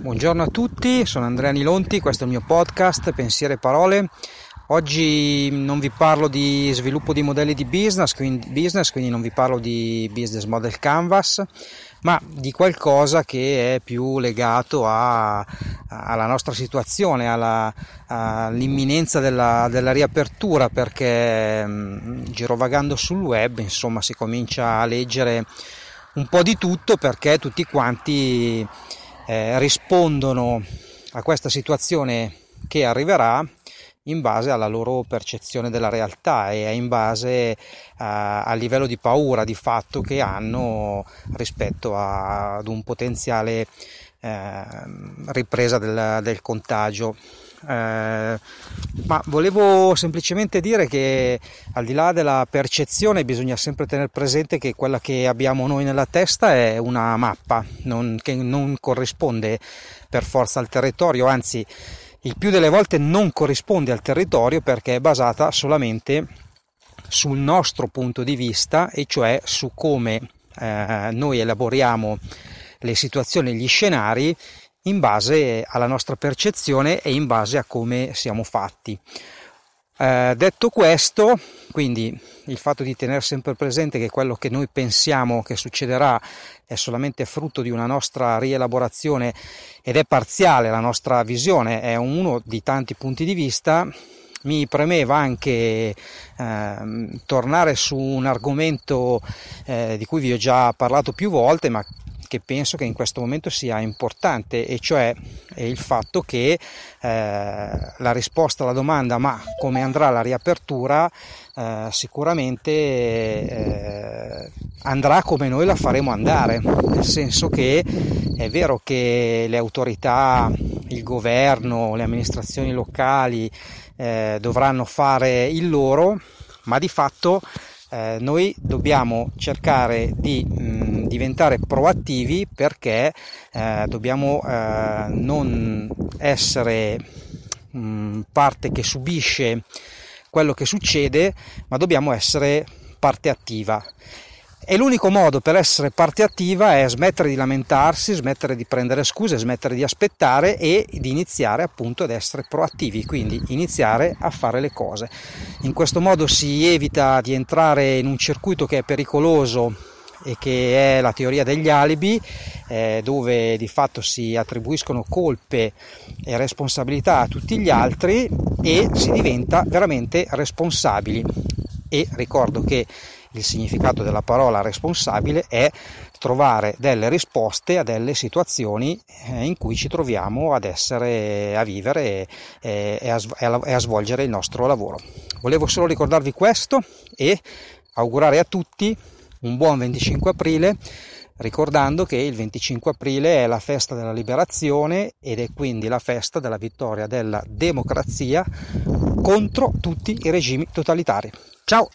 Buongiorno a tutti, sono Andrea Nilonti, questo è il mio podcast Pensiere e Parole. Oggi non vi parlo di sviluppo di modelli di business quindi, business, quindi non vi parlo di business model canvas, ma di qualcosa che è più legato a, alla nostra situazione, alla, all'imminenza della, della, riapertura, perché mh, girovagando sul web insomma si comincia a leggere un po' di tutto perché tutti quanti eh, rispondono a questa situazione che arriverà in base alla loro percezione della realtà e in base a, al livello di paura di fatto che hanno rispetto a, ad un potenziale eh, ripresa del, del contagio. Eh, ma volevo semplicemente dire che al di là della percezione bisogna sempre tenere presente che quella che abbiamo noi nella testa è una mappa non, che non corrisponde per forza al territorio, anzi il più delle volte non corrisponde al territorio perché è basata solamente sul nostro punto di vista e cioè su come eh, noi elaboriamo le situazioni, gli scenari in base alla nostra percezione e in base a come siamo fatti. Eh, detto questo, quindi il fatto di tenere sempre presente che quello che noi pensiamo che succederà è solamente frutto di una nostra rielaborazione ed è parziale, la nostra visione è uno di tanti punti di vista, mi premeva anche eh, tornare su un argomento eh, di cui vi ho già parlato più volte, ma che penso che in questo momento sia importante e cioè il fatto che eh, la risposta alla domanda ma come andrà la riapertura? eh, sicuramente eh, andrà come noi la faremo andare, nel senso che è vero che le autorità, il governo, le amministrazioni locali eh, dovranno fare il loro, ma di fatto eh, noi dobbiamo cercare di mh, diventare proattivi perché eh, dobbiamo eh, non essere mh, parte che subisce quello che succede, ma dobbiamo essere parte attiva e l'unico modo per essere parte attiva è smettere di lamentarsi, smettere di prendere scuse, smettere di aspettare e di iniziare appunto ad essere proattivi, quindi iniziare a fare le cose. In questo modo si evita di entrare in un circuito che è pericoloso e che è la teoria degli alibi, eh, dove di fatto si attribuiscono colpe e responsabilità a tutti gli altri e si diventa veramente responsabili. E ricordo che il significato della parola responsabile è trovare delle risposte a delle situazioni eh, in cui ci troviamo ad essere, a vivere e, e, a, e a svolgere il nostro lavoro. Volevo solo ricordarvi questo e augurare a tutti un buon 25 aprile ricordando che il 25 aprile è la festa della liberazione ed è quindi la festa della vittoria della democrazia contro tutti i regimi totalitari. Ciao!